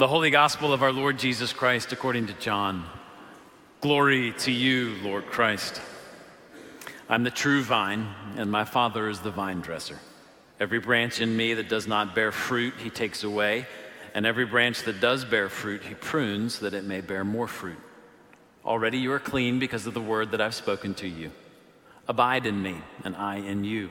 The Holy Gospel of our Lord Jesus Christ according to John. Glory to you, Lord Christ. I'm the true vine, and my Father is the vine dresser. Every branch in me that does not bear fruit, he takes away, and every branch that does bear fruit, he prunes that it may bear more fruit. Already you are clean because of the word that I've spoken to you. Abide in me, and I in you.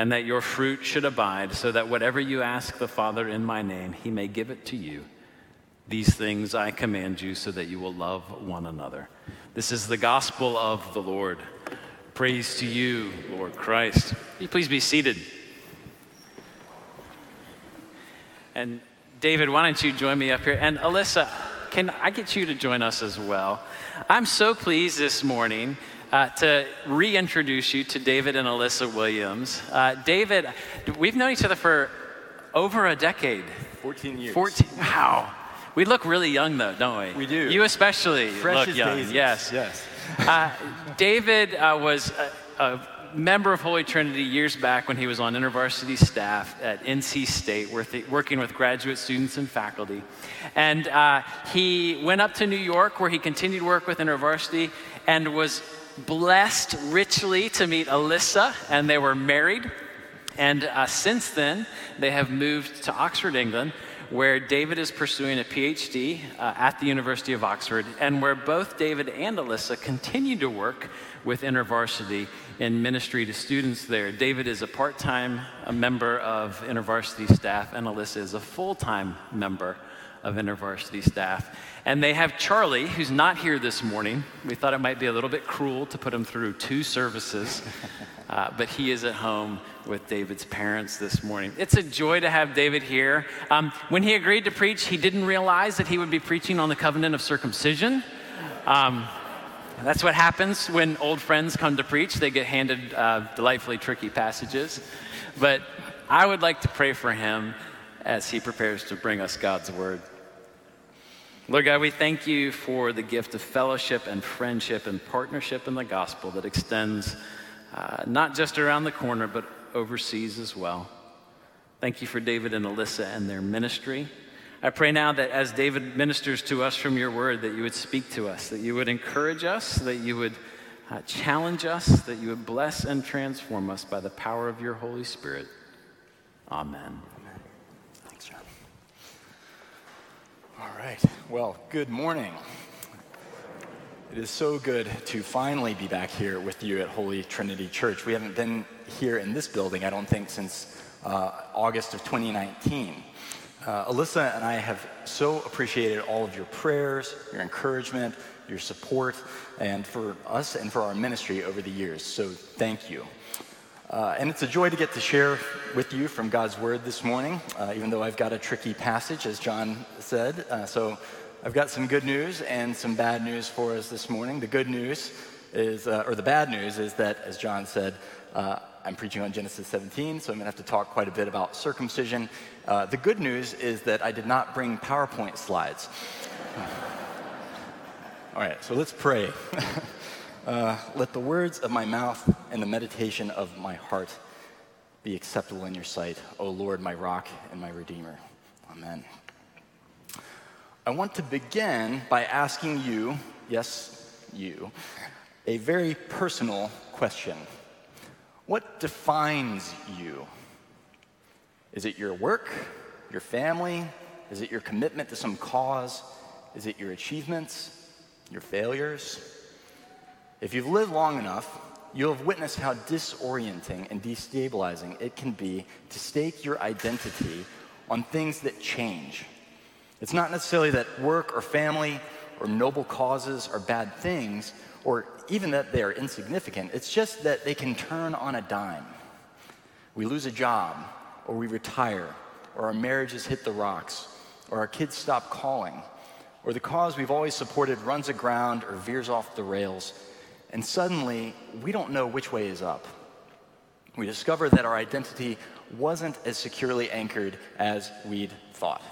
and that your fruit should abide, so that whatever you ask the Father in my name, he may give it to you. These things I command you, so that you will love one another. This is the gospel of the Lord. Praise to you, Lord Christ. Please be seated? And David, why don't you join me up here? And Alyssa, can I get you to join us as well? I'm so pleased this morning uh, to reintroduce you to David and Alyssa Williams. Uh, David, we've known each other for over a decade. 14 years. 14, wow. We look really young though, don't we? We do. You especially Fresh look young. daisies. Yes. Yes. Uh, David uh, was a, a, member of Holy Trinity years back when he was on InterVarsity staff at NC State, working with graduate students and faculty. And uh, he went up to New York where he continued work with InterVarsity and was blessed richly to meet Alyssa, and they were married. And uh, since then, they have moved to Oxford, England, where David is pursuing a PhD uh, at the University of Oxford, and where both David and Alyssa continue to work with InterVarsity in ministry to students there. David is a part time member of InterVarsity staff, and Alyssa is a full time member of InterVarsity staff. And they have Charlie, who's not here this morning. We thought it might be a little bit cruel to put him through two services, uh, but he is at home with David's parents this morning. It's a joy to have David here. Um, when he agreed to preach, he didn't realize that he would be preaching on the covenant of circumcision. Um, that's what happens when old friends come to preach. They get handed uh, delightfully tricky passages. But I would like to pray for him as he prepares to bring us God's word. Lord God, we thank you for the gift of fellowship and friendship and partnership in the gospel that extends uh, not just around the corner, but overseas as well. Thank you for David and Alyssa and their ministry. I pray now that as David ministers to us from your word, that you would speak to us, that you would encourage us, that you would uh, challenge us, that you would bless and transform us by the power of your Holy Spirit. Amen. All right. Well, good morning. It is so good to finally be back here with you at Holy Trinity Church. We haven't been here in this building, I don't think, since uh, August of 2019. Uh, Alyssa and I have so appreciated all of your prayers, your encouragement, your support, and for us and for our ministry over the years. So thank you. Uh, and it's a joy to get to share with you from God's Word this morning, uh, even though I've got a tricky passage, as John said. Uh, so I've got some good news and some bad news for us this morning. The good news is, uh, or the bad news is that, as John said, uh, I'm preaching on Genesis 17, so I'm going to have to talk quite a bit about circumcision. Uh, the good news is that I did not bring PowerPoint slides. All right, so let's pray. Uh, let the words of my mouth and the meditation of my heart be acceptable in your sight, O Lord, my rock and my redeemer. Amen. I want to begin by asking you, yes, you, a very personal question. What defines you? Is it your work, your family? Is it your commitment to some cause? Is it your achievements, your failures? If you've lived long enough, you'll have witnessed how disorienting and destabilizing it can be to stake your identity on things that change. It's not necessarily that work or family or noble causes are bad things, or even that they are insignificant. It's just that they can turn on a dime. We lose a job, or we retire, or our marriages hit the rocks, or our kids stop calling, or the cause we've always supported runs aground or veers off the rails, and suddenly we don't know which way is up. We discover that our identity wasn't as securely anchored as we'd thought.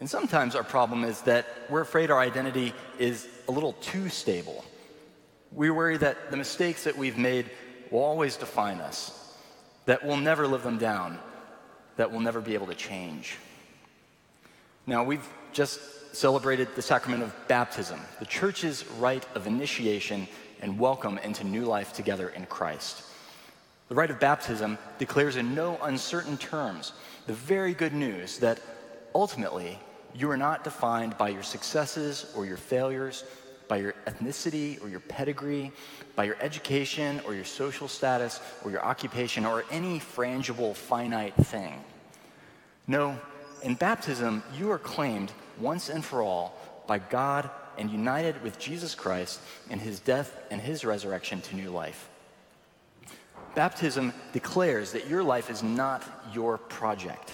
And sometimes our problem is that we're afraid our identity is a little too stable. We worry that the mistakes that we've made will always define us, that we'll never live them down, that we'll never be able to change. Now, we've just celebrated the sacrament of baptism, the church's rite of initiation and welcome into new life together in Christ. The rite of baptism declares in no uncertain terms the very good news that ultimately you are not defined by your successes or your failures, by your ethnicity or your pedigree, by your education or your social status or your occupation or any frangible finite thing. No, in baptism, you are claimed once and for all by God and united with Jesus Christ in his death and his resurrection to new life. Baptism declares that your life is not your project.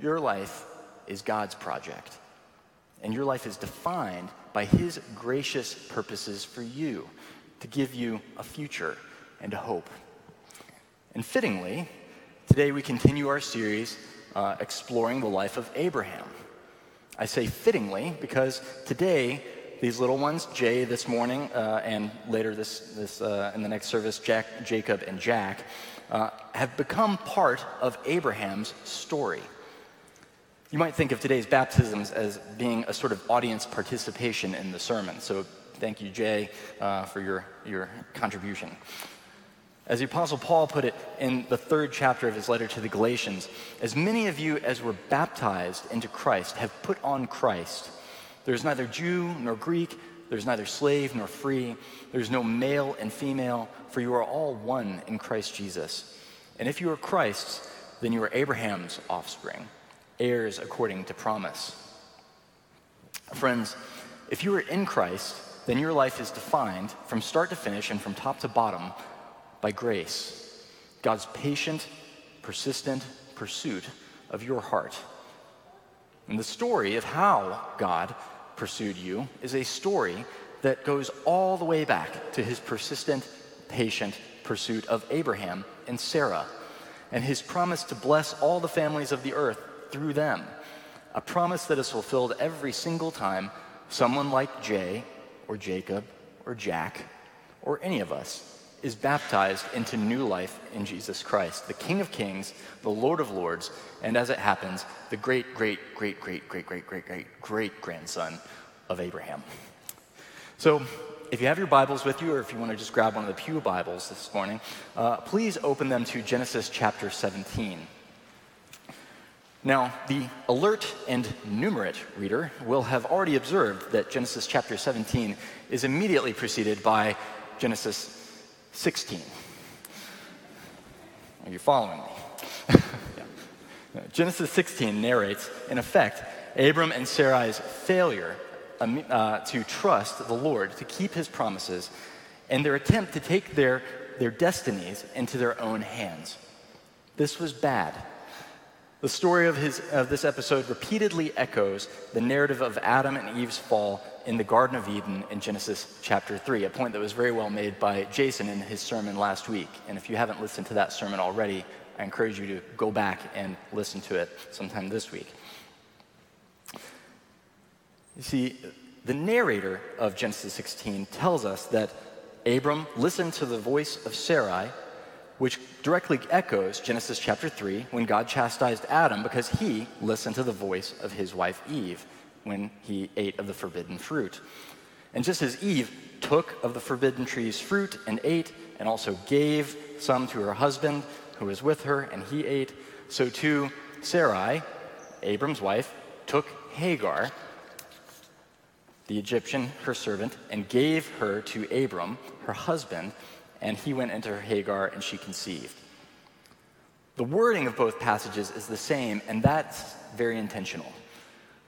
Your life is God's project. And your life is defined by his gracious purposes for you to give you a future and a hope. And fittingly, today we continue our series uh, exploring the life of Abraham. I say fittingly because today, these little ones, Jay this morning, uh, and later this, this uh, in the next service, Jack, Jacob and Jack, uh, have become part of Abraham's story. You might think of today's baptisms as being a sort of audience participation in the sermon. So thank you, Jay, uh, for your, your contribution. As the Apostle Paul put it in the third chapter of his letter to the Galatians, as many of you as were baptized into Christ have put on Christ. There's neither Jew nor Greek, there's neither slave nor free, there's no male and female, for you are all one in Christ Jesus. And if you are Christ's, then you are Abraham's offspring, heirs according to promise. Friends, if you are in Christ, then your life is defined from start to finish and from top to bottom by grace, God's patient, persistent pursuit of your heart. And the story of how God pursued you is a story that goes all the way back to his persistent, patient pursuit of Abraham and Sarah, and his promise to bless all the families of the earth through them. A promise that is fulfilled every single time someone like Jay or Jacob or Jack or any of us is baptized into new life in Jesus Christ, the King of Kings, the Lord of Lords, and as it happens, the great, great, great, great, great, great, great, great, great grandson of Abraham. So, if you have your Bibles with you, or if you want to just grab one of the Pew Bibles this morning, uh, please open them to Genesis chapter 17. Now, the alert and numerate reader will have already observed that Genesis chapter 17 is immediately preceded by Genesis 16. Are you following me? yeah. Genesis 16 narrates, in effect, Abram and Sarai's failure um, uh, to trust the Lord, to keep his promises, and their attempt to take their, their destinies into their own hands. This was bad. The story of, his, of this episode repeatedly echoes the narrative of Adam and Eve's fall in the Garden of Eden in Genesis chapter 3, a point that was very well made by Jason in his sermon last week. And if you haven't listened to that sermon already, I encourage you to go back and listen to it sometime this week. You see, the narrator of Genesis 16 tells us that Abram listened to the voice of Sarai, which directly echoes Genesis chapter 3 when God chastised Adam because he listened to the voice of his wife Eve when he ate of the forbidden fruit. And just as Eve took of the forbidden tree's fruit and ate, and also gave some to her husband who was with her, and he ate, so too Sarai, Abram's wife, took Hagar, the Egyptian, her servant, and gave her to Abram, her husband, and he went into Hagar, and she conceived. The wording of both passages is the same, and that's very intentional.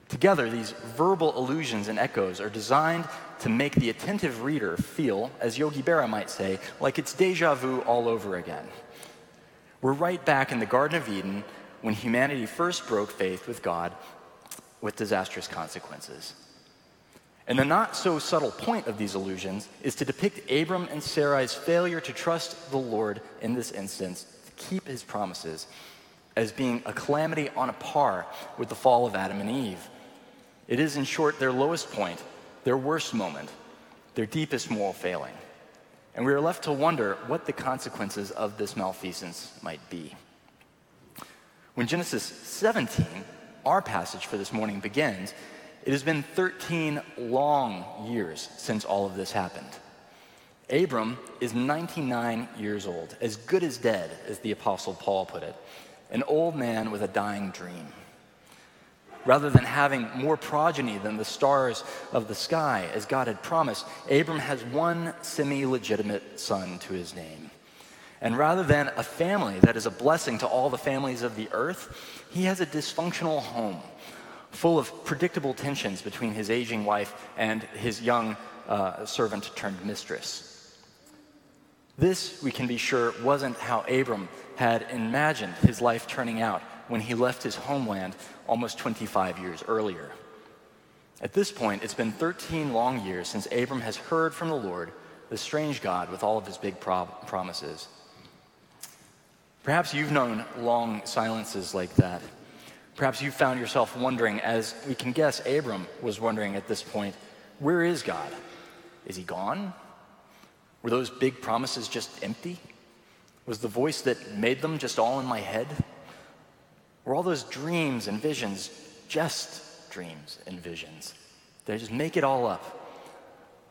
Together, these verbal allusions and echoes are designed to make the attentive reader feel, as Yogi Berra might say, like it's deja vu all over again. We're right back in the Garden of Eden when humanity first broke faith with God with disastrous consequences. And the not so subtle point of these allusions is to depict Abram and Sarai's failure to trust the Lord in this instance, to keep his promises, as being a calamity on a par with the fall of Adam and Eve. It is, in short, their lowest point, their worst moment, their deepest moral failing. And we are left to wonder what the consequences of this malfeasance might be. When Genesis 17, our passage for this morning, begins, it has been 13 long years since all of this happened. Abram is 99 years old, as good as dead, as the Apostle Paul put it, an old man with a dying dream. Rather than having more progeny than the stars of the sky, as God had promised, Abram has one semi legitimate son to his name. And rather than a family that is a blessing to all the families of the earth, he has a dysfunctional home full of predictable tensions between his aging wife and his young uh, servant turned mistress. This, we can be sure, wasn't how Abram had imagined his life turning out when he left his homeland almost 25 years earlier. At this point, it's been 13 long years since Abram has heard from the Lord, the strange God with all of his big promises. Perhaps you've known long silences like that. Perhaps you found yourself wondering, as we can guess Abram was wondering at this point, where is God? Is he gone? Were those big promises just empty? Was the voice that made them just all in my head? Were all those dreams and visions just dreams and visions? Did I just make it all up?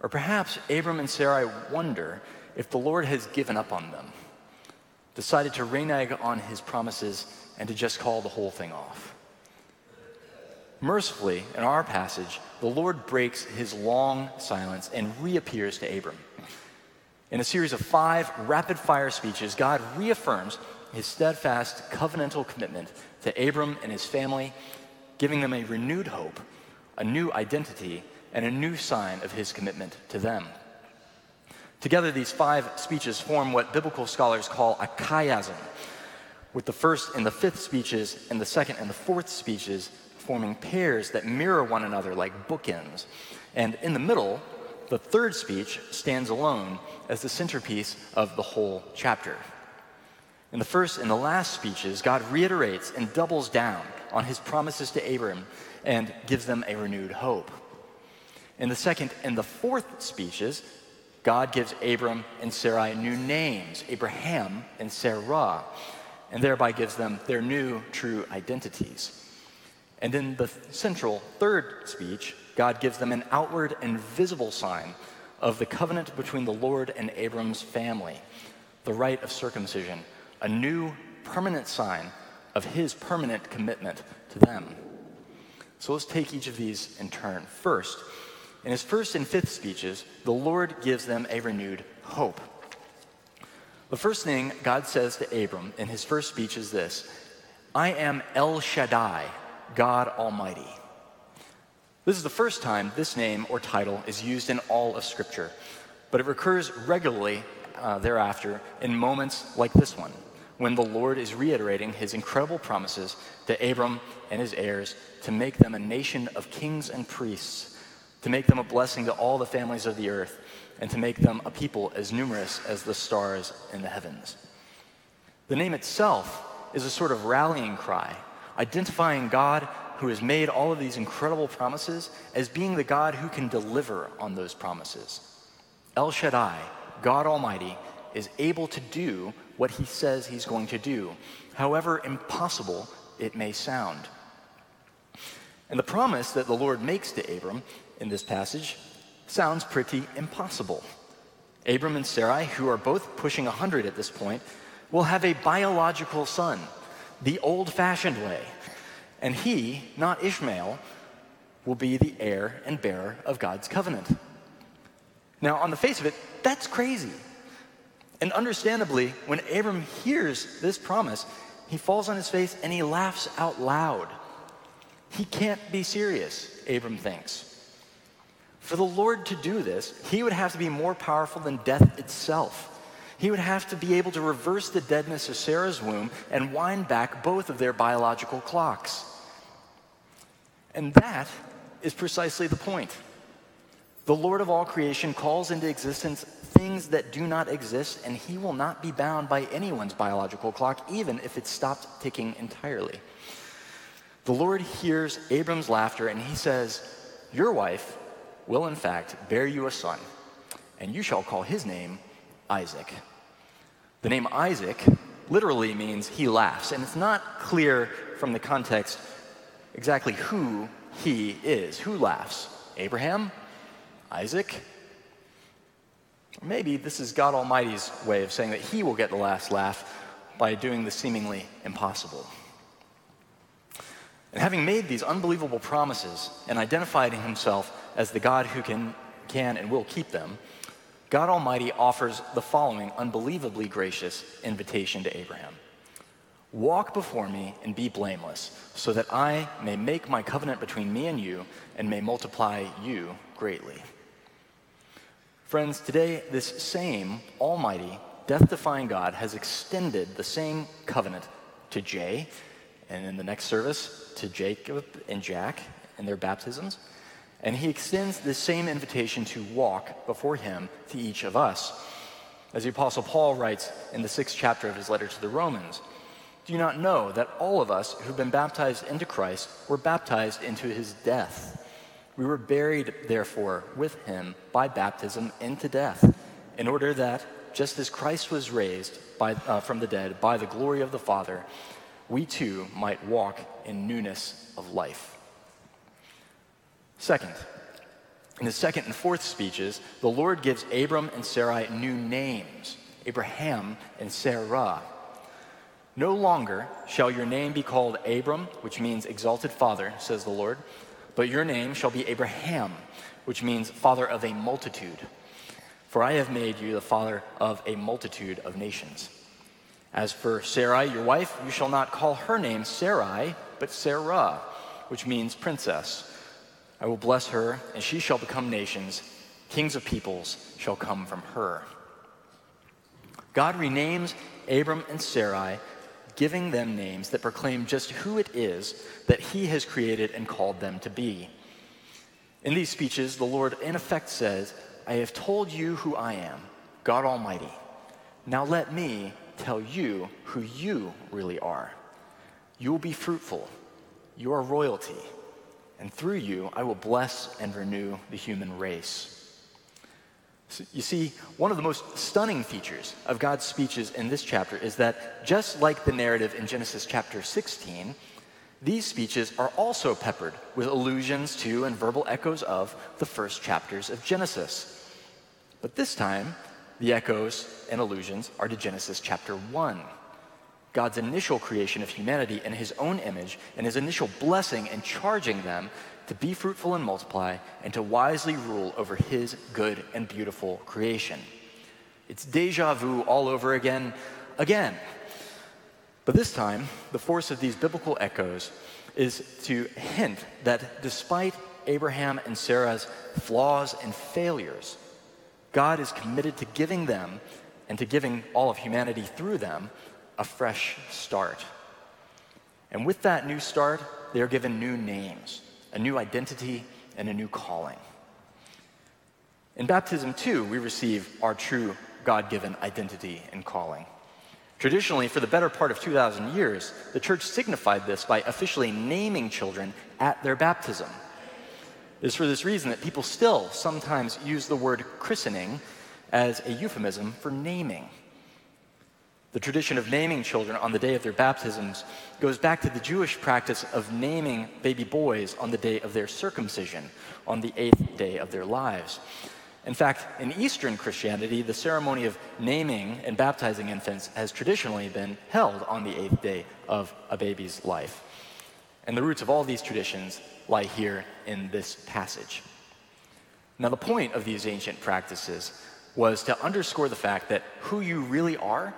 Or perhaps Abram and Sarai wonder if the Lord has given up on them, decided to renege on his promises, and to just call the whole thing off. Mercifully, in our passage, the Lord breaks his long silence and reappears to Abram. In a series of five rapid fire speeches, God reaffirms his steadfast covenantal commitment to Abram and his family, giving them a renewed hope, a new identity, and a new sign of his commitment to them. Together, these five speeches form what biblical scholars call a chiasm, with the first and the fifth speeches and the second and the fourth speeches forming pairs that mirror one another like bookends. And in the middle, the third speech stands alone as the centerpiece of the whole chapter. In the first and the last speeches, God reiterates and doubles down on his promises to Abram and gives them a renewed hope. In the second and the fourth speeches, God gives Abram and Sarai new names, Abraham and Sarah, and thereby gives them their new true identities. And in the central third speech, God gives them an outward and visible sign of the covenant between the Lord and Abram's family, the rite of circumcision, a new permanent sign of his permanent commitment to them. So let's take each of these in turn. First, in his first and fifth speeches, the Lord gives them a renewed hope. The first thing God says to Abram in his first speech is this I am El Shaddai, God Almighty. This is the first time this name or title is used in all of Scripture, but it recurs regularly uh, thereafter in moments like this one, when the Lord is reiterating his incredible promises to Abram and his heirs to make them a nation of kings and priests, to make them a blessing to all the families of the earth, and to make them a people as numerous as the stars in the heavens. The name itself is a sort of rallying cry identifying God who has made all of these incredible promises as being the God who can deliver on those promises. El Shaddai, God Almighty, is able to do what he says he's going to do, however impossible it may sound. And the promise that the Lord makes to Abram in this passage sounds pretty impossible. Abram and Sarai, who are both pushing 100 at this point, will have a biological son, the old fashioned way. And he, not Ishmael, will be the heir and bearer of God's covenant. Now, on the face of it, that's crazy. And understandably, when Abram hears this promise, he falls on his face and he laughs out loud. He can't be serious, Abram thinks. For the Lord to do this, he would have to be more powerful than death itself. He would have to be able to reverse the deadness of Sarah's womb and wind back both of their biological clocks. And that is precisely the point. The Lord of all creation calls into existence things that do not exist, and he will not be bound by anyone's biological clock, even if it stopped ticking entirely. The Lord hears Abram's laughter, and he says, Your wife will, in fact, bear you a son, and you shall call his name Isaac. The name Isaac literally means he laughs, and it's not clear from the context exactly who he is. Who laughs? Abraham? Isaac? Maybe this is God Almighty's way of saying that he will get the last laugh by doing the seemingly impossible. And having made these unbelievable promises and identified himself as the God who can, can and will keep them, God Almighty offers the following unbelievably gracious invitation to Abraham Walk before me and be blameless, so that I may make my covenant between me and you and may multiply you greatly. Friends, today, this same almighty, death defying God has extended the same covenant to Jay, and in the next service, to Jacob and Jack and their baptisms. And he extends the same invitation to walk before him to each of us. As the Apostle Paul writes in the sixth chapter of his letter to the Romans, do you not know that all of us who've been baptized into Christ were baptized into his death? We were buried, therefore, with him by baptism into death, in order that, just as Christ was raised by, uh, from the dead by the glory of the Father, we too might walk in newness of life. Second, in the second and fourth speeches, the Lord gives Abram and Sarai new names Abraham and Sarah. No longer shall your name be called Abram, which means exalted father, says the Lord, but your name shall be Abraham, which means father of a multitude. For I have made you the father of a multitude of nations. As for Sarai, your wife, you shall not call her name Sarai, but Sarah, which means princess. I will bless her, and she shall become nations. Kings of peoples shall come from her. God renames Abram and Sarai giving them names that proclaim just who it is that he has created and called them to be. In these speeches, the Lord, in effect, says, I have told you who I am, God Almighty. Now let me tell you who you really are. You will be fruitful, you are royalty, and through you I will bless and renew the human race. So you see, one of the most stunning features of God's speeches in this chapter is that just like the narrative in Genesis chapter 16, these speeches are also peppered with allusions to and verbal echoes of the first chapters of Genesis. But this time, the echoes and allusions are to Genesis chapter 1. God's initial creation of humanity in his own image and his initial blessing and charging them to be fruitful and multiply, and to wisely rule over his good and beautiful creation. It's deja vu all over again, again. But this time, the force of these biblical echoes is to hint that despite Abraham and Sarah's flaws and failures, God is committed to giving them and to giving all of humanity through them a fresh start. And with that new start, they are given new names a new identity, and a new calling. In baptism, too, we receive our true God given identity and calling. Traditionally, for the better part of 2,000 years, the church signified this by officially naming children at their baptism. It is for this reason that people still sometimes use the word christening as a euphemism for naming. The tradition of naming children on the day of their baptisms goes back to the Jewish practice of naming baby boys on the day of their circumcision, on the eighth day of their lives. In fact, in Eastern Christianity, the ceremony of naming and baptizing infants has traditionally been held on the eighth day of a baby's life. And the roots of all these traditions lie here in this passage. Now, the point of these ancient practices was to underscore the fact that who you really are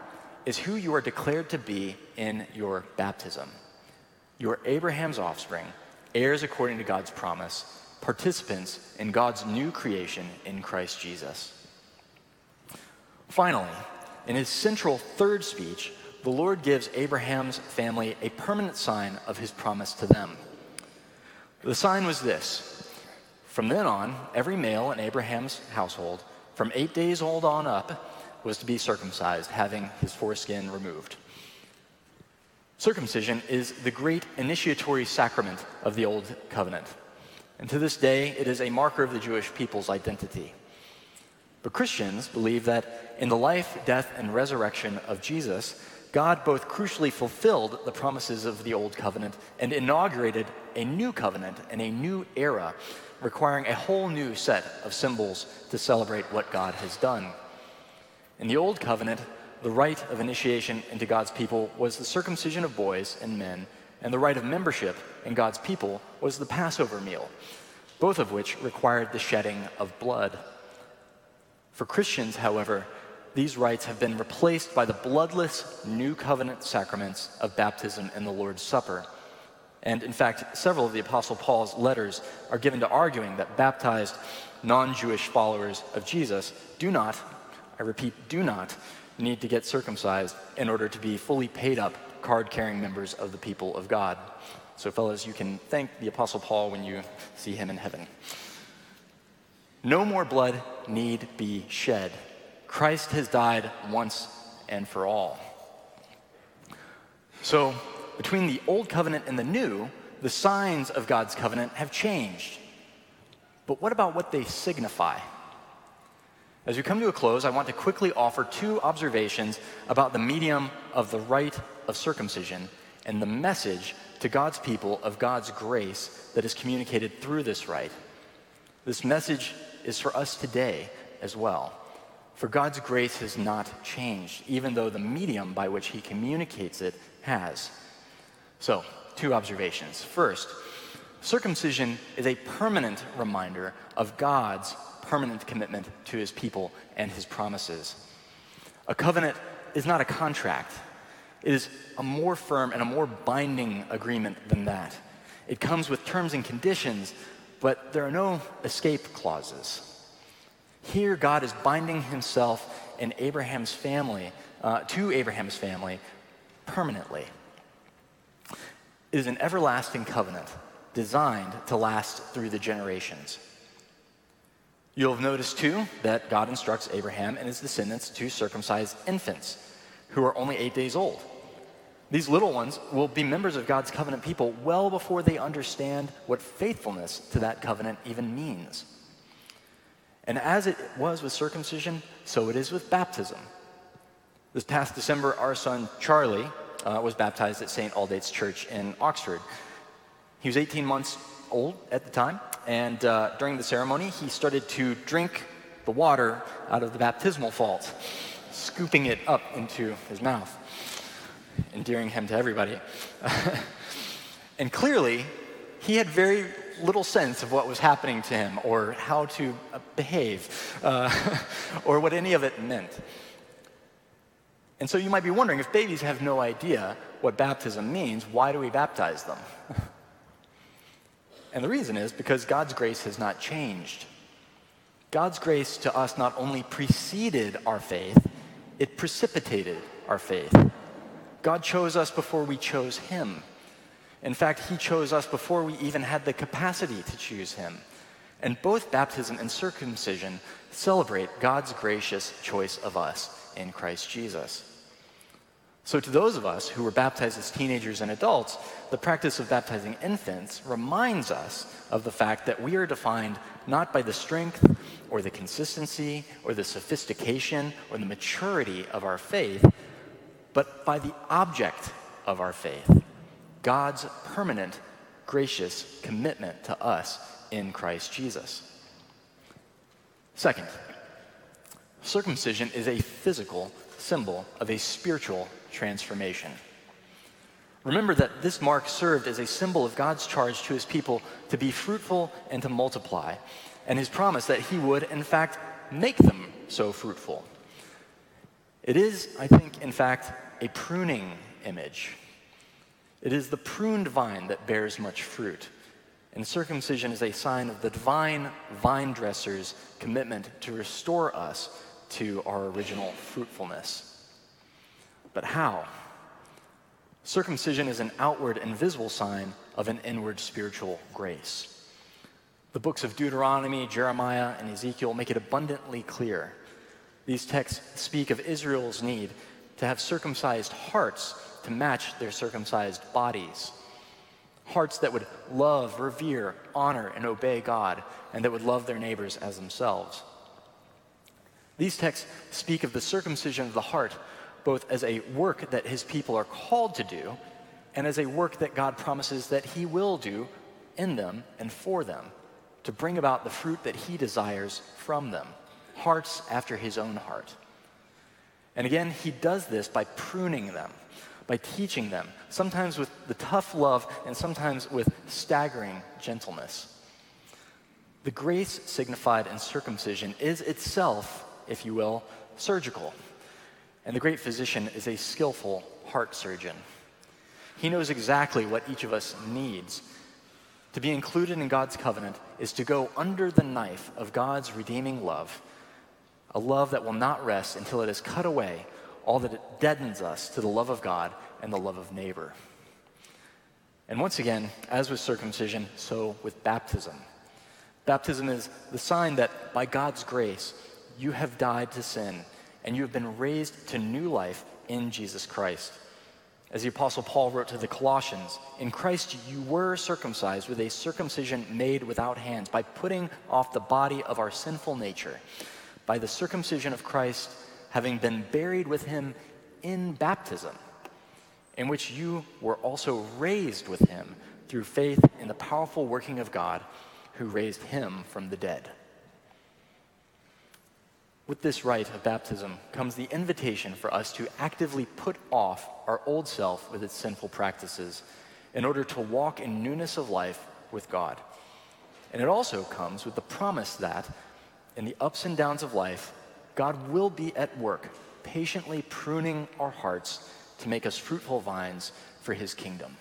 is who you are declared to be in your baptism. You are Abraham's offspring, heirs according to God's promise, participants in God's new creation in Christ Jesus. Finally, in his central third speech, the Lord gives Abraham's family a permanent sign of his promise to them. The sign was this From then on, every male in Abraham's household, from eight days old on up, was to be circumcised, having his foreskin removed. Circumcision is the great initiatory sacrament of the Old Covenant. And to this day, it is a marker of the Jewish people's identity. But Christians believe that in the life, death, and resurrection of Jesus, God both crucially fulfilled the promises of the Old Covenant and inaugurated a new covenant and a new era, requiring a whole new set of symbols to celebrate what God has done. In the Old Covenant, the rite of initiation into God's people was the circumcision of boys and men, and the rite of membership in God's people was the Passover meal, both of which required the shedding of blood. For Christians, however, these rites have been replaced by the bloodless new covenant sacraments of baptism and the Lord's Supper. And in fact, several of the Apostle Paul's letters are given to arguing that baptized non Jewish followers of Jesus do not I repeat, do not need to get circumcised in order to be fully paid up card carrying members of the people of God. So, fellas, you can thank the Apostle Paul when you see him in heaven. No more blood need be shed. Christ has died once and for all. So, between the old covenant and the new, the signs of God's covenant have changed. But what about what they signify? As we come to a close, I want to quickly offer two observations about the medium of the rite of circumcision and the message to God's people of God's grace that is communicated through this rite. This message is for us today as well. For God's grace has not changed, even though the medium by which He communicates it has. So, two observations. First, circumcision is a permanent reminder of God's permanent commitment to his people and his promises. A covenant is not a contract, it is a more firm and a more binding agreement than that. It comes with terms and conditions, but there are no escape clauses. Here, God is binding himself and Abraham's family uh, to Abraham's family permanently. It is an everlasting covenant designed to last through the generations. You'll have noticed too that God instructs Abraham and his descendants to circumcise infants who are only eight days old. These little ones will be members of God's covenant people well before they understand what faithfulness to that covenant even means. And as it was with circumcision, so it is with baptism. This past December, our son Charlie uh, was baptized at St. Aldate's Church in Oxford. He was 18 months old at the time, and uh, during the ceremony, he started to drink the water out of the baptismal font, scooping it up into his mouth, endearing him to everybody. and clearly, he had very little sense of what was happening to him or how to uh, behave uh, or what any of it meant. And so you might be wondering if babies have no idea what baptism means, why do we baptize them? And the reason is because God's grace has not changed. God's grace to us not only preceded our faith, it precipitated our faith. God chose us before we chose Him. In fact, He chose us before we even had the capacity to choose Him. And both baptism and circumcision celebrate God's gracious choice of us in Christ Jesus. So, to those of us who were baptized as teenagers and adults, the practice of baptizing infants reminds us of the fact that we are defined not by the strength or the consistency or the sophistication or the maturity of our faith, but by the object of our faith God's permanent, gracious commitment to us in Christ Jesus. Second, circumcision is a physical symbol of a spiritual transformation. Remember that this mark served as a symbol of God's charge to his people to be fruitful and to multiply, and his promise that he would, in fact, make them so fruitful. It is, I think, in fact, a pruning image. It is the pruned vine that bears much fruit. And circumcision is a sign of the divine vine dresser's commitment to restore us to our original fruitfulness. But how? Circumcision is an outward and visible sign of an inward spiritual grace. The books of Deuteronomy, Jeremiah, and Ezekiel make it abundantly clear. These texts speak of Israel's need to have circumcised hearts to match their circumcised bodies. Hearts that would love, revere, honor, and obey God, and that would love their neighbors as themselves. These texts speak of the circumcision of the heart both as a work that his people are called to do and as a work that God promises that he will do in them and for them to bring about the fruit that he desires from them, hearts after his own heart. And again, he does this by pruning them, by teaching them, sometimes with the tough love and sometimes with staggering gentleness. The grace signified in circumcision is itself, if you will, surgical. And the great physician is a skillful heart surgeon. He knows exactly what each of us needs. To be included in God's covenant is to go under the knife of God's redeeming love, a love that will not rest until it has cut away all that it deadens us to the love of God and the love of neighbor. And once again, as with circumcision, so with baptism. Baptism is the sign that by God's grace, you have died to sin and you have been raised to new life in Jesus Christ. As the Apostle Paul wrote to the Colossians, in Christ you were circumcised with a circumcision made without hands, by putting off the body of our sinful nature, by the circumcision of Christ, having been buried with him in baptism, in which you were also raised with him through faith in the powerful working of God who raised him from the dead. With this rite of baptism comes the invitation for us to actively put off our old self with its sinful practices in order to walk in newness of life with God. And it also comes with the promise that in the ups and downs of life, God will be at work, patiently pruning our hearts to make us fruitful vines for his kingdom.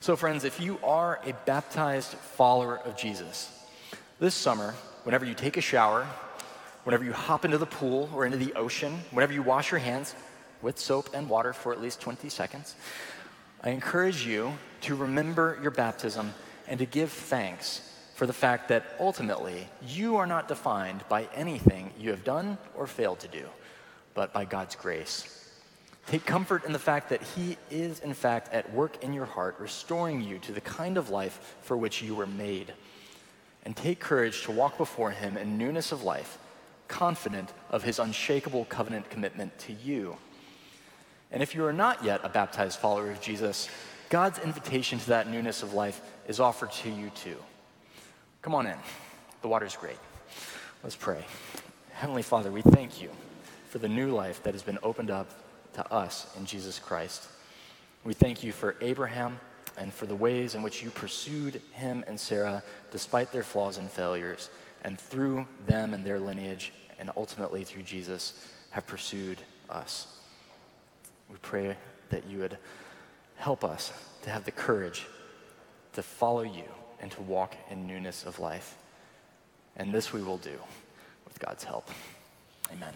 So, friends, if you are a baptized follower of Jesus, this summer, whenever you take a shower whenever you hop into the pool or into the ocean, whenever you wash your hands with soap and water for at least 20 seconds, I encourage you to remember your baptism and to give thanks for the fact that ultimately you are not defined by anything you have done or failed to do, but by God's grace. Take comfort in the fact that He is, in fact, at work in your heart, restoring you to the kind of life for which you were made. And take courage to walk before Him in newness of life confident of his unshakable covenant commitment to you. And if you are not yet a baptized follower of Jesus, God's invitation to that newness of life is offered to you too. Come on in. The water's great. Let's pray. Heavenly Father, we thank you for the new life that has been opened up to us in Jesus Christ. We thank you for Abraham and for the ways in which you pursued him and Sarah despite their flaws and failures and through them and their lineage, and ultimately through Jesus, have pursued us. We pray that you would help us to have the courage to follow you and to walk in newness of life. And this we will do with God's help. Amen.